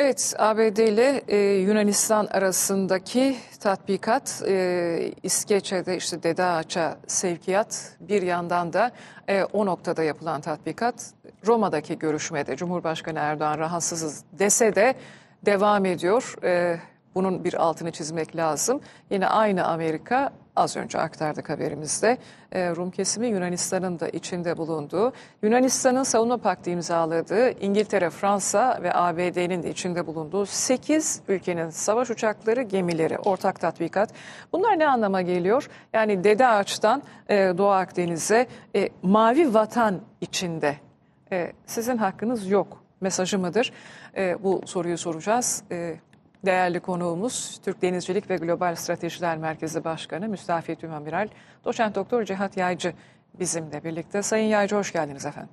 Evet, ABD ile e, Yunanistan arasındaki tatbikat e, İskeçe'de işte Dede Ağaç'a sevkiyat bir yandan da e, o noktada yapılan tatbikat Roma'daki görüşmede Cumhurbaşkanı Erdoğan rahatsızız dese de devam ediyor. E, bunun bir altını çizmek lazım. Yine aynı Amerika az önce aktardık haberimizde. E, Rum kesimi Yunanistan'ın da içinde bulunduğu, Yunanistan'ın savunma paktı imzaladığı, İngiltere, Fransa ve ABD'nin de içinde bulunduğu 8 ülkenin savaş uçakları, gemileri, ortak tatbikat. Bunlar ne anlama geliyor? Yani Dede Ağaç'tan e, Doğu Akdeniz'e e, mavi vatan içinde e, sizin hakkınız yok mesajı mıdır? Bu soruyu soracağız. Değerli konuğumuz Türk Denizcilik ve Global Stratejiler Merkezi Başkanı Müstafiyet Ünamiral Doçent Doktor Cihat Yaycı bizimle birlikte. Sayın Yaycı hoş geldiniz efendim.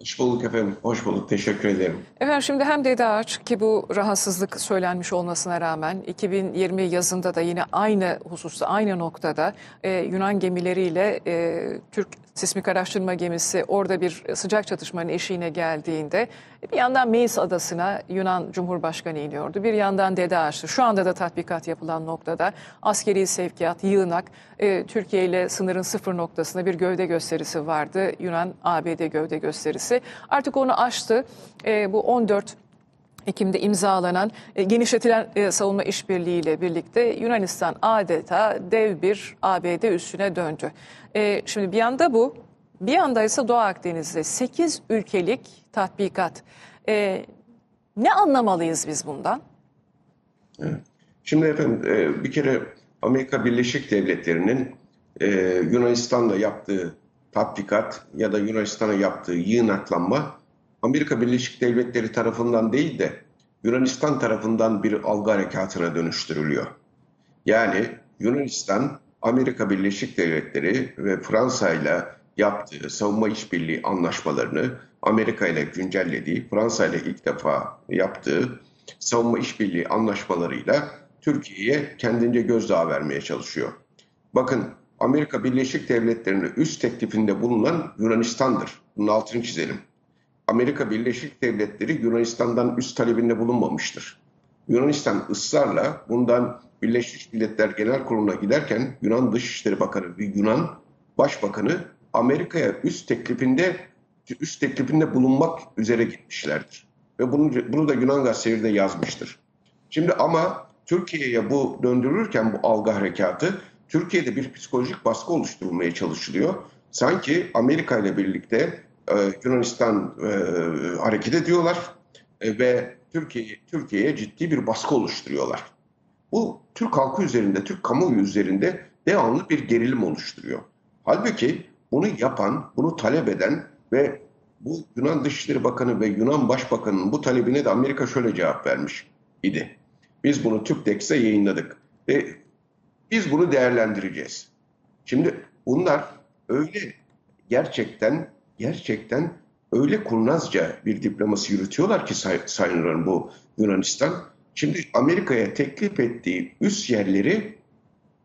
Hoş bulduk efendim. Hoş bulduk. Teşekkür ederim. Efendim şimdi hem Dede Ağaç ki bu rahatsızlık söylenmiş olmasına rağmen 2020 yazında da yine aynı hususta aynı noktada e, Yunan gemileriyle e, Türk sismik araştırma gemisi orada bir sıcak çatışmanın eşiğine geldiğinde bir yandan Meis adasına Yunan Cumhurbaşkanı iniyordu. Bir yandan Dede Ağaç'tı. Şu anda da tatbikat yapılan noktada askeri sevkiyat, yığınak, e, Türkiye ile sınırın sıfır noktasında bir gövde gösterisi vardı. Yunan-ABD gövde gösterisi. Artık onu aştı. E, bu 14 Ekim'de imzalanan e, genişletilen e, savunma işbirliğiyle birlikte Yunanistan adeta dev bir ABD üssüne döndü. E, şimdi bir yanda bu, bir yanda ise Doğu Akdeniz'de 8 ülkelik tatbikat. E, ne anlamalıyız biz bundan? Şimdi efendim e, bir kere Amerika Birleşik Devletleri'nin e, Yunanistan'da yaptığı tatbikat ya da Yunanistan'a yaptığı yığınaklanma Amerika Birleşik Devletleri tarafından değil de Yunanistan tarafından bir algı harekatına dönüştürülüyor. Yani Yunanistan, Amerika Birleşik Devletleri ve Fransa ile yaptığı savunma işbirliği anlaşmalarını Amerika ile güncellediği, Fransa ile ilk defa yaptığı savunma işbirliği anlaşmalarıyla Türkiye'ye kendince gözdağı vermeye çalışıyor. Bakın Amerika Birleşik Devletleri'nin üst teklifinde bulunan Yunanistan'dır. Bunun altını çizelim. Amerika Birleşik Devletleri Yunanistan'dan üst talebinde bulunmamıştır. Yunanistan ısrarla bundan Birleşmiş Milletler Genel Kurulu'na giderken Yunan Dışişleri Bakanı ve Yunan Başbakanı Amerika'ya üst teklifinde üst teklifinde bulunmak üzere gitmişlerdir. Ve bunu, bunu da Yunan gazeteleri de yazmıştır. Şimdi ama Türkiye'ye bu döndürülürken bu algı harekatı Türkiye'de bir psikolojik baskı oluşturulmaya çalışılıyor. Sanki Amerika ile birlikte e, Yunanistan e, hareket ediyorlar e, ve Türkiye Türkiye'ye ciddi bir baskı oluşturuyorlar. Bu Türk halkı üzerinde, Türk kamuoyu üzerinde devamlı bir gerilim oluşturuyor. Halbuki bunu yapan, bunu talep eden ve bu Yunan Dışişleri Bakanı ve Yunan Başbakanı'nın bu talebine de Amerika şöyle cevap vermiş idi. Biz bunu TÜPTEX'e yayınladık ve biz bunu değerlendireceğiz. Şimdi bunlar öyle gerçekten gerçekten öyle kurnazca bir diplomasi yürütüyorlar ki say Sayın bu Yunanistan. Şimdi Amerika'ya teklif ettiği üst yerleri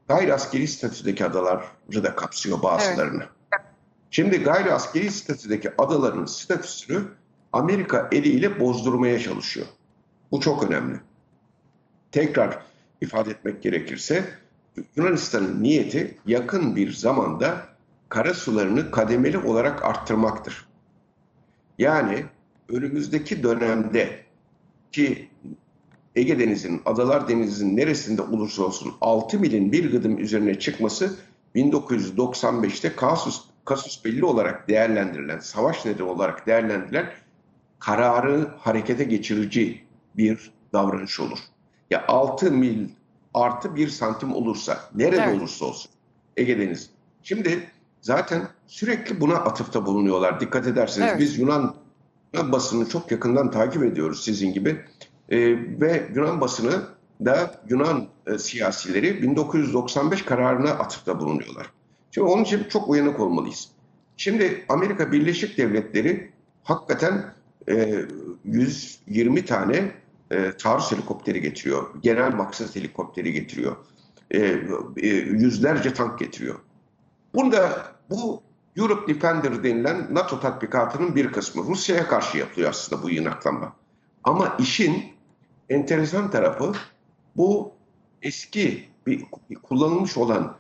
gayri askeri statüdeki adaları da kapsıyor bazılarını. Evet. Şimdi gayri askeri statüdeki adaların statüsünü Amerika eliyle bozdurmaya çalışıyor. Bu çok önemli. Tekrar ifade etmek gerekirse Yunanistan'ın niyeti yakın bir zamanda kara sularını kademeli olarak arttırmaktır. Yani önümüzdeki dönemde ki Ege Denizi'nin, Adalar Denizi'nin neresinde olursa olsun 6 milin bir gıdım üzerine çıkması 1995'te kasus, kasus belli olarak değerlendirilen, savaş nedeni olarak değerlendirilen kararı harekete geçirici bir davranış olur. Ya 6 mil artı 1 santim olursa, nerede evet. olursa olsun Ege Denizi. Şimdi zaten sürekli buna atıfta bulunuyorlar. Dikkat ederseniz evet. biz Yunan, Yunan basını çok yakından takip ediyoruz sizin gibi. E, ve Yunan basını da Yunan e, siyasileri 1995 kararına atıfta bulunuyorlar. Şimdi onun için çok uyanık olmalıyız. Şimdi Amerika Birleşik Devletleri hakikaten e, 120 tane e, taarruz helikopteri getiriyor. Genel maksat helikopteri getiriyor. E, e, yüzlerce tank getiriyor. Bunda bu Europe Defender denilen NATO tatbikatının bir kısmı. Rusya'ya karşı yapılıyor aslında bu yığınaklanma. Ama işin enteresan tarafı bu eski bir kullanılmış olan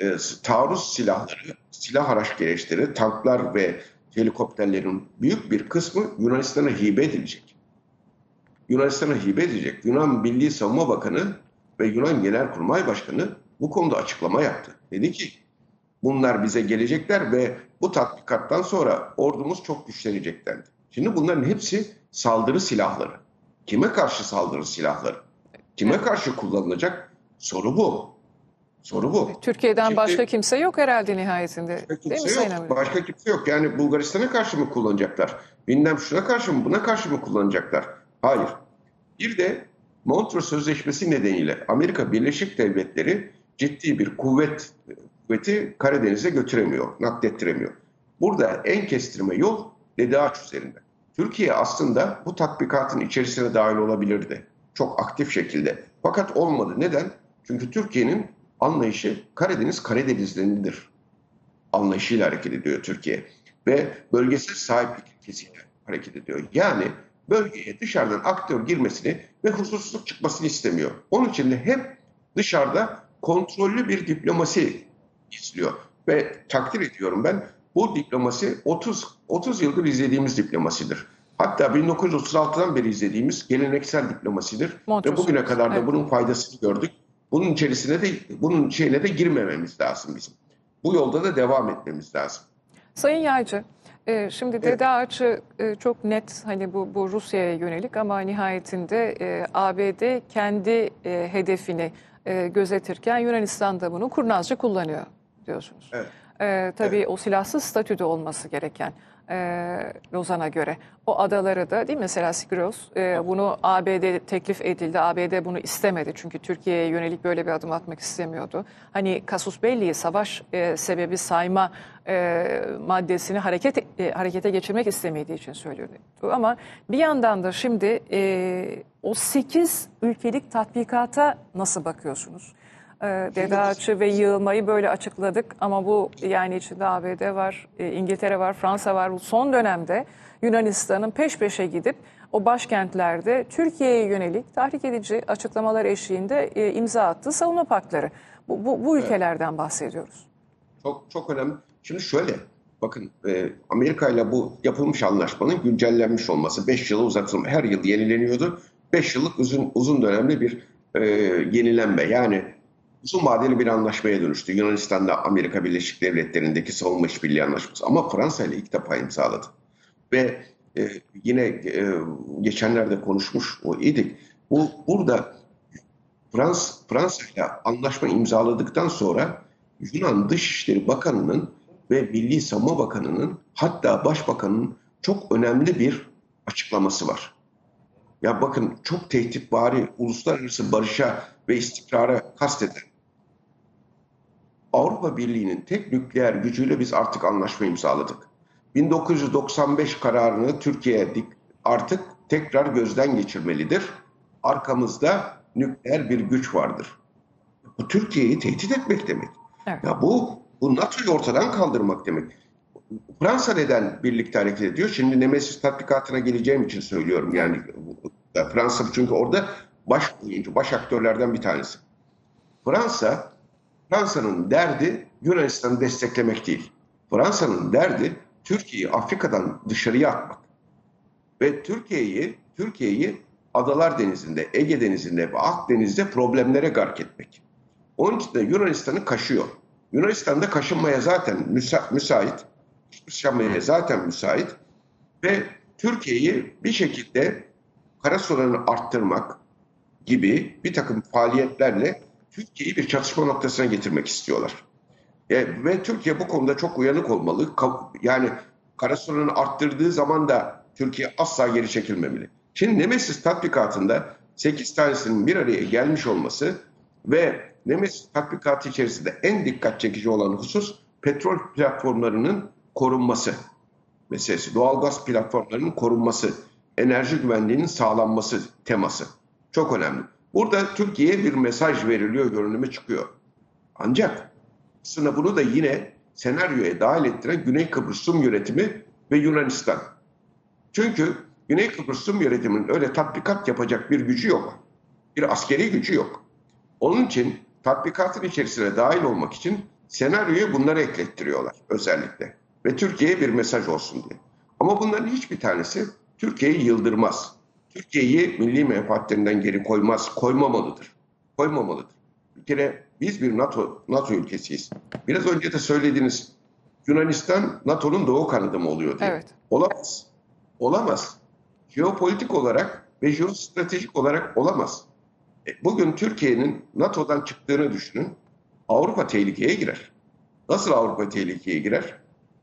e, taarruz silahları, silah araç gereçleri, tanklar ve helikopterlerin büyük bir kısmı Yunanistan'a hibe edilecek. Yunanistan'a hibe edilecek. Yunan Milli Savunma Bakanı ve Yunan Genelkurmay Başkanı bu konuda açıklama yaptı. Dedi ki bunlar bize gelecekler ve bu tatbikattan sonra ordumuz çok güçlenecek dendi. Şimdi bunların hepsi saldırı silahları. Kime karşı saldırı silahları? Kime karşı kullanılacak? Soru bu. Soru bu. Türkiye'den Şimdi- başka kimse yok herhalde nihayetinde. Başka Değil mi kimse Sayın yok. Amirim? Başka kimse yok. Yani Bulgaristan'a karşı mı kullanacaklar? Bilmem şuna karşı mı, buna karşı mı kullanacaklar? Hayır. Bir de Montreux Sözleşmesi nedeniyle Amerika Birleşik Devletleri ciddi bir kuvvet kuvveti Karadeniz'e götüremiyor, naklettiremiyor. Burada en kestirme yol Dede Ağaç üzerinde. Türkiye aslında bu tatbikatın içerisine dahil olabilirdi. Çok aktif şekilde. Fakat olmadı. Neden? Çünkü Türkiye'nin anlayışı Karadeniz Karadenizleridir anlayışıyla hareket ediyor Türkiye. Ve bölgesel sahiplik ilkesiyle hareket ediyor. Yani bölgeye dışarıdan aktör girmesini ve huzursuzluk çıkmasını istemiyor. Onun için de hep dışarıda kontrollü bir diplomasi izliyor. Ve takdir ediyorum ben bu diplomasi 30 30 yıldır izlediğimiz diplomasidir. Hatta 1936'dan beri izlediğimiz geleneksel diplomasidir. Montreux Ve bugüne kadar da evet. bunun faydasını gördük. Bunun içerisine de bunun şeyine de girmememiz lazım bizim. Bu yolda da devam etmemiz lazım. Sayın Yaycı, e, şimdi Dede Ağaç'ı e, çok net hani bu, bu Rusya'ya yönelik ama nihayetinde e, ABD kendi e, hedefini e, gözetirken Yunanistan da bunu kurnazca kullanıyor diyorsunuz. Evet. E, tabii o silahsız statüde olması gereken e, Lozan'a göre. O adaları da değil mi? Mesela Sigros e, bunu ABD teklif edildi. ABD bunu istemedi çünkü Türkiye'ye yönelik böyle bir adım atmak istemiyordu. Hani Kasus Belli'yi savaş e, sebebi sayma e, maddesini hareket e, harekete geçirmek istemediği için söylüyordu. Ama bir yandan da şimdi e, o 8 ülkelik tatbikata nasıl bakıyorsunuz? E, Dede Ağaçı ve yığılmayı böyle açıkladık ama bu yani içinde ABD var, e, İngiltere var, Fransa var. Bu son dönemde Yunanistan'ın peş peşe gidip o başkentlerde Türkiye'ye yönelik tahrik edici açıklamalar eşliğinde e, imza attığı savunma paktları. Bu, bu, bu ülkelerden bahsediyoruz. Çok çok önemli. Şimdi şöyle bakın e, Amerika ile bu yapılmış anlaşmanın güncellenmiş olması 5 yıla uzatılma her yıl yenileniyordu. 5 yıllık uzun uzun dönemli bir e, yenilenme yani uzun vadeli bir anlaşmaya dönüştü. Yunanistan'da Amerika Birleşik Devletleri'ndeki savunma işbirliği anlaşması ama Fransa ile ilk defa imzaladı. Ve e, yine e, geçenlerde konuşmuş o idik. Bu burada Frans Fransa ile anlaşma imzaladıktan sonra Yunan Dışişleri Bakanı'nın ve Milli Savunma Bakanı'nın hatta Başbakan'ın çok önemli bir açıklaması var. Ya bakın çok tehditvari, uluslararası barışa ve istikrara kasteden Avrupa Birliği'nin tek nükleer gücüyle biz artık anlaşma imzaladık. 1995 kararını Türkiye artık tekrar gözden geçirmelidir. Arkamızda nükleer bir güç vardır. Bu Türkiye'yi tehdit etmek demek. Evet. Ya bu bu NATO'yu ortadan kaldırmak demek. Fransa neden birlikte hareket ediyor? Şimdi Nemesis tatbikatına geleceğim için söylüyorum. Yani ya Fransa çünkü orada baş oyuncu, baş aktörlerden bir tanesi. Fransa, Fransa'nın derdi Yunanistan'ı desteklemek değil. Fransa'nın derdi Türkiye'yi Afrika'dan dışarıya atmak. Ve Türkiye'yi Türkiye'yi Adalar Denizi'nde, Ege Denizi'nde ve Akdeniz'de problemlere gark etmek. Onun için de Yunanistan'ı kaşıyor. Yunanistan'da kaşınmaya zaten müsa- müsait. Kaşınmaya zaten müsait. Ve Türkiye'yi bir şekilde karasularını arttırmak gibi bir takım faaliyetlerle Türkiye'yi bir çatışma noktasına getirmek istiyorlar. E, ve Türkiye bu konuda çok uyanık olmalı. Yani karasularını arttırdığı zaman da Türkiye asla geri çekilmemeli. Şimdi Nemesis tatbikatında 8 tanesinin bir araya gelmiş olması ve Nemesis tatbikatı içerisinde en dikkat çekici olan husus petrol platformlarının korunması meselesi. Doğalgaz platformlarının korunması, enerji güvenliğinin sağlanması teması. Çok önemli. Burada Türkiye'ye bir mesaj veriliyor, görünümü çıkıyor. Ancak bunu da yine senaryoya dahil ettiren Güney Kıbrıs Rum yönetimi ve Yunanistan. Çünkü Güney Kıbrıs Rum yönetiminin öyle tatbikat yapacak bir gücü yok. Bir askeri gücü yok. Onun için tatbikatın içerisine dahil olmak için senaryoyu bunları eklettiriyorlar özellikle. Ve Türkiye'ye bir mesaj olsun diye. Ama bunların hiçbir tanesi Türkiye'yi yıldırmaz. Türkiye'yi milli menfaatlerinden geri koymaz, koymamalıdır. Koymamalıdır. Bir kere biz bir NATO, NATO ülkesiyiz. Biraz önce de söylediğiniz Yunanistan NATO'nun doğu kanadı mı oluyor diye. Evet. Olamaz. Olamaz. Jeopolitik olarak ve jeostratejik olarak olamaz. E, Bugün Türkiye'nin NATO'dan çıktığını düşünün. Avrupa tehlikeye girer. Nasıl Avrupa tehlikeye girer?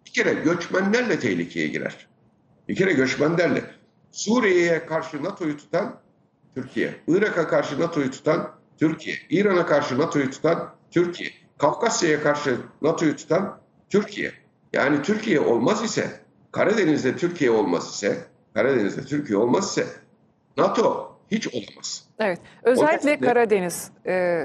Bir kere göçmenlerle tehlikeye girer. Bir kere göçmenlerle. Suriye'ye karşı NATO'yu tutan Türkiye. Irak'a karşı NATO'yu tutan Türkiye. İran'a karşı NATO'yu tutan Türkiye. Kafkasya'ya karşı NATO'yu tutan Türkiye. Yani Türkiye olmaz ise, Karadeniz'de Türkiye olmaz ise, Karadeniz'de Türkiye olmaz ise NATO hiç olamaz. Evet. Özellikle nedenle- Karadeniz e,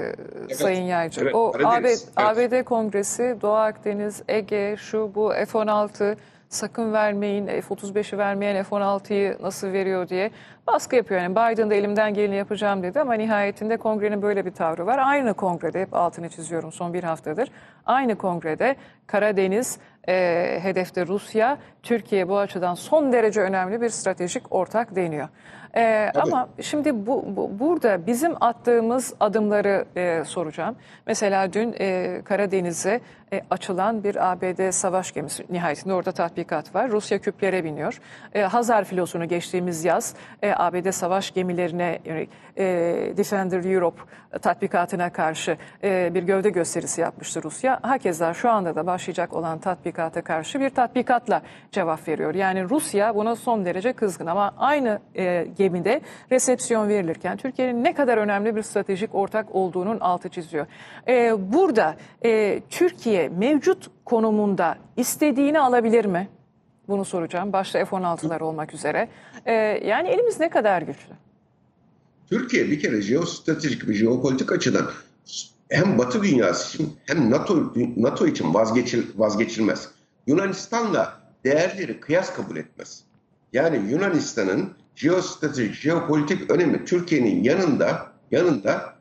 Sayın Yaycı. evet, o Karadeniz, ABD, evet. ABD Kongresi, Doğu Akdeniz, Ege, şu bu F-16 sakın vermeyin, F-35'i vermeyen F-16'yı nasıl veriyor diye baskı yapıyor. Yani Biden de elimden geleni yapacağım dedi ama nihayetinde kongrenin böyle bir tavrı var. Aynı kongrede, hep altını çiziyorum son bir haftadır, aynı kongrede Karadeniz, e, hedefte Rusya, Türkiye bu açıdan son derece önemli bir stratejik ortak deniyor. E, Tabii. ama Şimdi bu, bu- burada bizim attığımız adımları e, soracağım. Mesela dün e, Karadeniz'e e, açılan bir ABD savaş gemisi nihayetinde orada tatbikat var. Rusya küplere biniyor. E, Hazar filosunu geçtiğimiz yaz e, ABD savaş gemilerine yönelik, e, Defender Europe tatbikatına karşı e, bir gövde gösterisi yapmıştı Rusya. Hakeza şu anda da başlayacak olan tatbikata karşı bir tatbikatla cevap veriyor. Yani Rusya buna son derece kızgın ama aynı e, gemide resepsiyon verilirken Türkiye'nin ne kadar önemli bir stratejik ortak olduğunun altı çiziyor. E, burada e, Türkiye mevcut konumunda istediğini alabilir mi? Bunu soracağım. Başta F-16'lar olmak üzere. E, yani elimiz ne kadar güçlü? Türkiye bir kere jeostratejik ve jeopolitik açıdan hem Batı dünyası için hem NATO NATO için vazgeçil, vazgeçilmez. Yunanistan'la değerleri kıyas kabul etmez. Yani Yunanistan'ın jeostratejik, jeopolitik önemi Türkiye'nin yanında yanında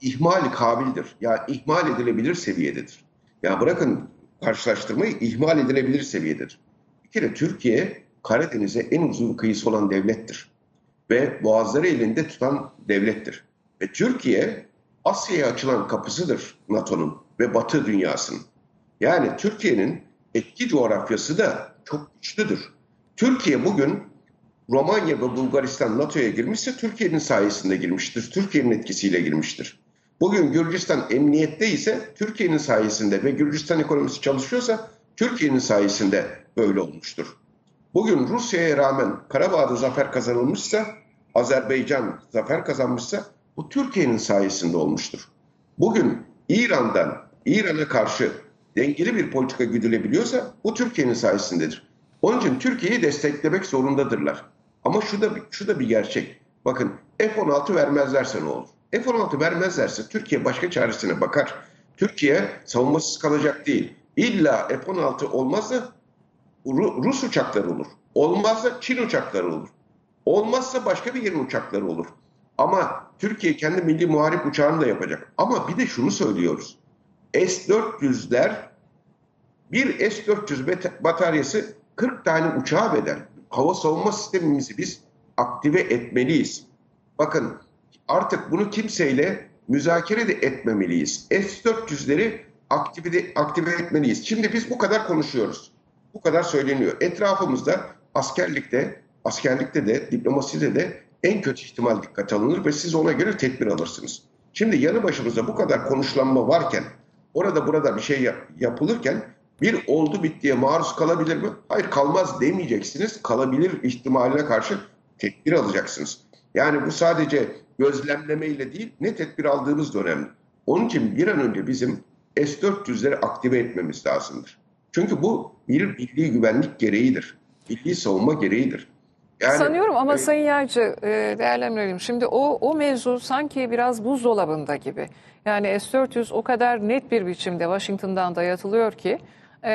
ihmali kabildir. Yani ihmal edilebilir seviyededir. Ya bırakın karşılaştırmayı ihmal edilebilir seviyededir. Bir kere Türkiye Karadeniz'e en uzun kıyısı olan devlettir ve boğazları elinde tutan devlettir. Ve Türkiye Asya'ya açılan kapısıdır NATO'nun ve Batı dünyasının. Yani Türkiye'nin etki coğrafyası da çok güçlüdür. Türkiye bugün Romanya ve Bulgaristan NATO'ya girmişse Türkiye'nin sayesinde girmiştir. Türkiye'nin etkisiyle girmiştir. Bugün Gürcistan emniyette ise Türkiye'nin sayesinde ve Gürcistan ekonomisi çalışıyorsa Türkiye'nin sayesinde böyle olmuştur. Bugün Rusya'ya rağmen Karabağ'da zafer kazanılmışsa, Azerbaycan zafer kazanmışsa bu Türkiye'nin sayesinde olmuştur. Bugün İran'dan İran'a karşı dengeli bir politika güdülebiliyorsa bu Türkiye'nin sayesindedir. Onun için Türkiye'yi desteklemek zorundadırlar. Ama şu da, şu da bir gerçek. Bakın F-16 vermezlerse ne olur? F-16 vermezlerse Türkiye başka çaresine bakar. Türkiye savunmasız kalacak değil. İlla F-16 olmazsa Ru- Rus uçakları olur. Olmazsa Çin uçakları olur. Olmazsa başka bir yerin uçakları olur. Ama Türkiye kendi milli muharip uçağını da yapacak. Ama bir de şunu söylüyoruz. S-400'ler bir S-400 bet- bataryası 40 tane uçağa bedel. Hava savunma sistemimizi biz aktive etmeliyiz. Bakın artık bunu kimseyle müzakere de etmemeliyiz. S-400'leri aktive, aktive etmeliyiz. Şimdi biz bu kadar konuşuyoruz. Bu kadar söyleniyor. Etrafımızda askerlikte, askerlikte de, diplomaside de en kötü ihtimal dikkat alınır ve siz ona göre tedbir alırsınız. Şimdi yanı başımızda bu kadar konuşlanma varken, orada burada bir şey yap- yapılırken bir oldu bittiye maruz kalabilir mi? Hayır kalmaz demeyeceksiniz. Kalabilir ihtimaline karşı tedbir alacaksınız. Yani bu sadece gözlemlemeyle değil, ne tedbir aldığımız da önemli. Onun için bir an önce bizim S-400'leri aktive etmemiz lazımdır. Çünkü bu bir milli güvenlik gereğidir. Milli savunma gereğidir. Yani, Sanıyorum ama e, Sayın Yaycı e, değerlendirelim. Şimdi o, o mevzu sanki biraz buzdolabında gibi. Yani S-400 o kadar net bir biçimde Washington'dan dayatılıyor ki Ee,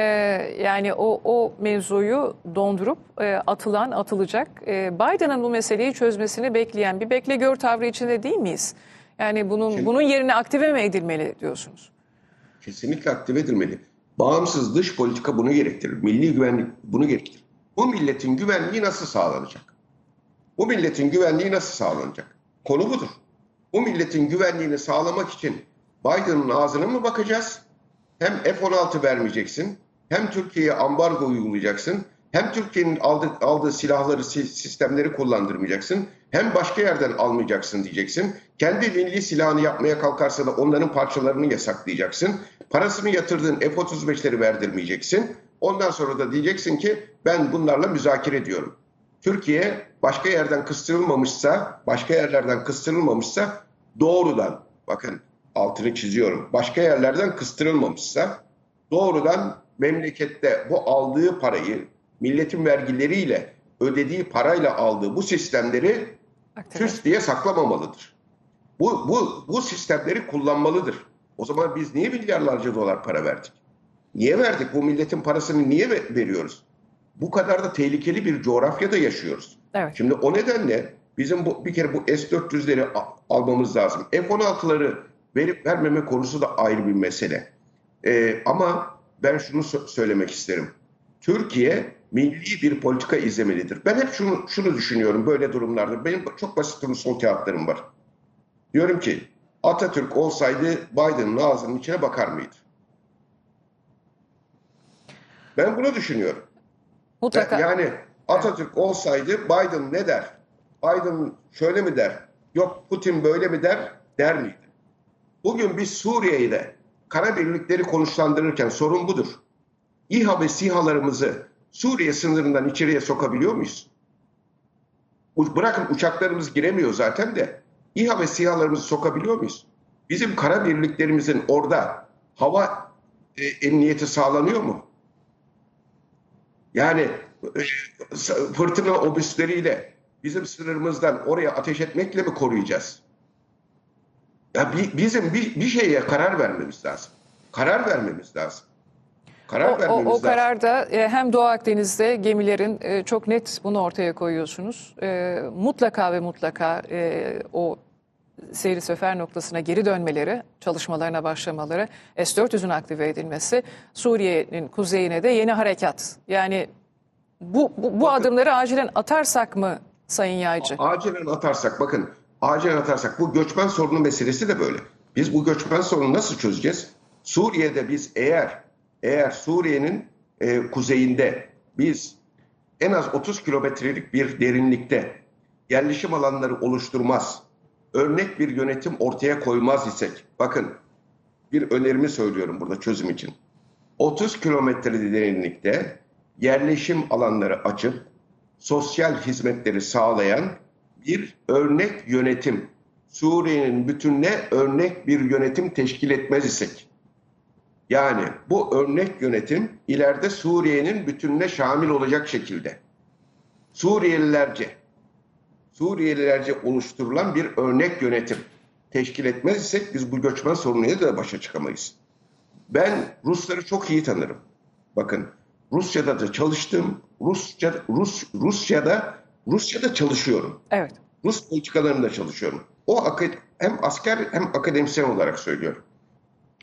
yani o, o mevzuyu dondurup e, atılan, atılacak. E, Biden'ın bu meseleyi çözmesini bekleyen bir bekle gör tavrı içinde değil miyiz? Yani bunun Şimdi- bunun yerine aktive mi edilmeli diyorsunuz? Kesinlikle aktive edilmeli. Bağımsız dış politika bunu gerektirir. Milli güvenlik bunu gerektirir. Bu milletin güvenliği nasıl sağlanacak? Bu milletin güvenliği nasıl sağlanacak? Konu budur. Bu milletin güvenliğini sağlamak için Biden'ın ağzına mı bakacağız? Hem F-16 vermeyeceksin, hem Türkiye'ye ambargo uygulayacaksın, hem Türkiye'nin aldığı, aldığı silahları, si- sistemleri kullandırmayacaksın, hem başka yerden almayacaksın diyeceksin. Kendi milli silahını yapmaya kalkarsa da onların parçalarını yasaklayacaksın. Parasını yatırdığın F-35'leri verdirmeyeceksin. Ondan sonra da diyeceksin ki ben bunlarla müzakere ediyorum. Türkiye başka yerden kıstırılmamışsa, başka yerlerden kıstırılmamışsa doğrudan, bakın altını çiziyorum, başka yerlerden kıstırılmamışsa doğrudan memlekette bu aldığı parayı milletin vergileriyle ödediği parayla aldığı bu sistemleri süs diye saklamamalıdır. Bu, bu, bu sistemleri kullanmalıdır. O zaman biz niye milyarlarca dolar para verdik? Niye verdik? Bu milletin parasını niye ve- veriyoruz? Bu kadar da tehlikeli bir coğrafyada yaşıyoruz. Evet. Şimdi o nedenle bizim bu bir kere bu S-400'leri a- almamız lazım. F-16'ları verip vermeme konusu da ayrı bir mesele. Ee, ama ben şunu sö- söylemek isterim. Türkiye milli bir politika izlemelidir. Ben hep şunu, şunu düşünüyorum böyle durumlarda. Benim çok basit bir sol kağıtlarım var. Diyorum ki Atatürk olsaydı Biden'ın ağzının içine bakar mıydı? Ben bunu düşünüyorum. Mutlaka. Yani Atatürk olsaydı Biden ne der? Biden şöyle mi der? Yok Putin böyle mi der? Der miydi? Bugün biz Suriye'yi de kara birlikleri konuşlandırırken sorun budur. İHA ve SİHA'larımızı Suriye sınırından içeriye sokabiliyor muyuz? Bırakın uçaklarımız giremiyor zaten de İHA ve SİHA'larımızı sokabiliyor muyuz? Bizim kara birliklerimizin orada hava e, emniyeti sağlanıyor mu? Yani e, fırtına obüsleriyle bizim sınırımızdan oraya ateş etmekle mi koruyacağız? Ya bi- bizim bir, bir şeye karar vermemiz lazım. Karar vermemiz lazım. Karar O, o, vermemiz o lazım. kararda e, hem Doğu Akdeniz'de gemilerin e, çok net bunu ortaya koyuyorsunuz. E, mutlaka ve mutlaka o seyri sefer noktasına geri dönmeleri, çalışmalarına başlamaları, S-400'ün aktive edilmesi, Suriye'nin kuzeyine de yeni harekat. Yani bu, bu, bu adımları acilen atarsak mı Sayın Yaycı? Acilen atarsak bakın acilen atarsak bu göçmen sorunu meselesi de böyle. Biz bu göçmen sorunu nasıl çözeceğiz? Suriye'de biz eğer eğer Suriye'nin e, kuzeyinde biz en az 30 kilometrelik bir derinlikte yerleşim alanları oluşturmaz, örnek bir yönetim ortaya koymaz isek, bakın bir önerimi söylüyorum burada çözüm için. 30 kilometre derinlikte yerleşim alanları açıp sosyal hizmetleri sağlayan bir örnek yönetim, Suriye'nin bütününe örnek bir yönetim teşkil etmez isek, yani bu örnek yönetim ileride Suriye'nin bütününe şamil olacak şekilde, Suriyelilerce, Suriyelilerce oluşturulan bir örnek yönetim teşkil etmez isek biz bu göçmen sorunuyla da başa çıkamayız. Ben Rusları çok iyi tanırım. Bakın Rusya'da da çalıştım. Rusça, Rus, Rusya'da Rusya'da çalışıyorum. Evet. Rus politikalarında çalışıyorum. O hem asker hem akademisyen olarak söylüyorum.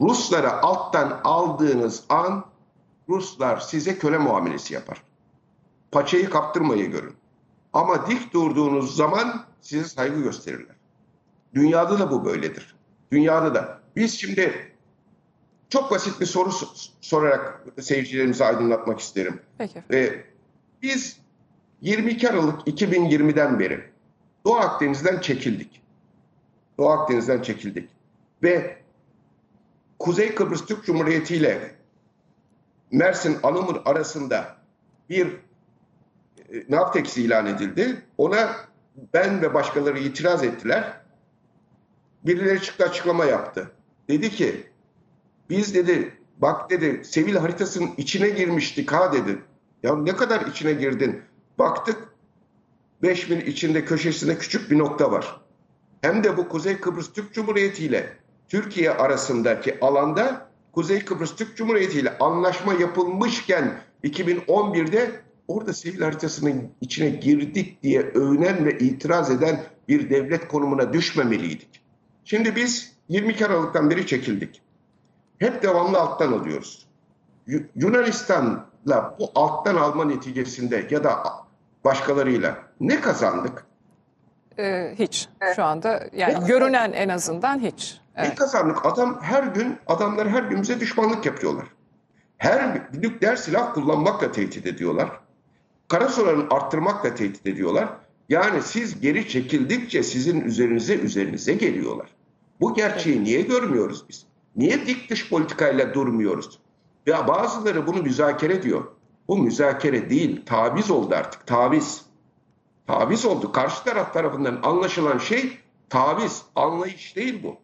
Ruslara alttan aldığınız an Ruslar size köle muamelesi yapar. Paçayı kaptırmayı görün. Ama dik durduğunuz zaman size saygı gösterirler. Dünyada da bu böyledir. Dünyada da. Biz şimdi çok basit bir soru sorarak seyircilerimizi aydınlatmak isterim. Peki. Ee, biz 22 Aralık 2020'den beri Doğu Akdeniz'den çekildik. Doğu Akdeniz'den çekildik. Ve Kuzey Kıbrıs Türk Cumhuriyeti ile Mersin Anamur arasında bir e, Navtex ilan edildi. Ona ben ve başkaları itiraz ettiler. Birileri çıktı açıklama yaptı. Dedi ki biz dedi bak dedi Sevil haritasının içine girmiştik ha dedi. Ya ne kadar içine girdin? Baktık 5 mil içinde köşesinde küçük bir nokta var. Hem de bu Kuzey Kıbrıs Türk Cumhuriyeti ile Türkiye arasındaki alanda Kuzey Kıbrıs Türk Cumhuriyeti ile anlaşma yapılmışken 2011'de orada sivil haritasının içine girdik diye övünen ve itiraz eden bir devlet konumuna düşmemeliydik. Şimdi biz 22 Aralık'tan beri çekildik. Hep devamlı alttan alıyoruz. Yu- Yunanistan'la bu alttan alma neticesinde ya da başkalarıyla ne kazandık? E, hiç. Şu anda yani görünen en azından hiç. Ne Evet. kazandık? Adam her gün, adamlar her gün bize düşmanlık yapıyorlar. Her nükleer silah kullanmakla tehdit ediyorlar. Kara sularını arttırmakla tehdit ediyorlar. Yani siz geri çekildikçe sizin üzerinize üzerinize geliyorlar. Bu gerçeği niye görmüyoruz biz? Niye dik dış politikayla durmuyoruz? Ya bazıları bunu müzakere diyor. Bu müzakere değil, taviz oldu artık, taviz. Taviz oldu. Karşı taraf tarafından anlaşılan şey taviz, anlayış değil bu.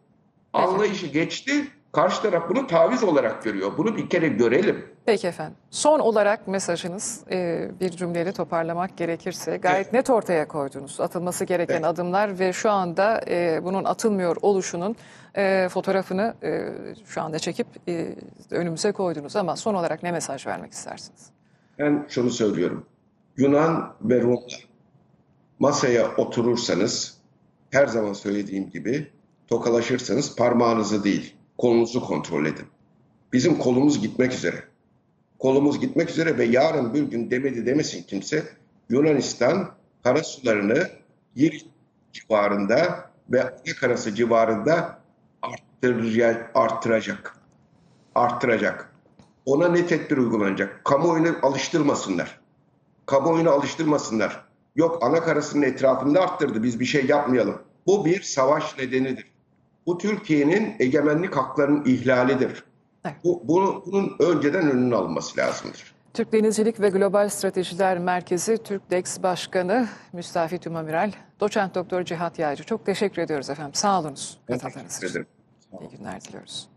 Anlayışı geçti, karşı taraf bunu taviz olarak görüyor. Bunu bir kere görelim. Peki efendim. Son olarak mesajınız e, bir cümleyle toparlamak gerekirse gayet net ortaya koydunuz. Atılması gereken Evet. adımlar ve şu anda e, bunun atılmıyor oluşunun e, fotoğrafını e, şu anda çekip e, önümüze koydunuz. Ama son olarak ne mesaj vermek istersiniz? Ben şunu söylüyorum. Yunan ve Rumlar masaya oturursanız her zaman söylediğim gibi tokalaşırsanız parmağınızı değil kolunuzu kontrol edin. Bizim kolumuz gitmek üzere. Kolumuz gitmek üzere ve yarın bir gün demedi demesin kimse Yunanistan kara sularını Girit civarında ve Anakarası civarında arttıracak, arttıracak. Arttıracak. Ona ne tedbir uygulanacak? Kamuoyunu alıştırmasınlar. Kamuoyunu alıştırmasınlar. Yok ana karasının etrafında arttırdı biz bir şey yapmayalım. Bu bir savaş nedenidir. Bu Türkiye'nin egemenlik haklarının ihlalidir. Evet. Bu, bunu, bunun önceden önünün alınması lazımdır. Türk Denizcilik ve Global Stratejiler Merkezi Türkdex Başkanı Müstafi Tümamiral, Doçent Doktor Cihat Yaycı. Çok teşekkür ediyoruz efendim. Sağ olunuz Ben teşekkür ederim. İyi günler diliyoruz.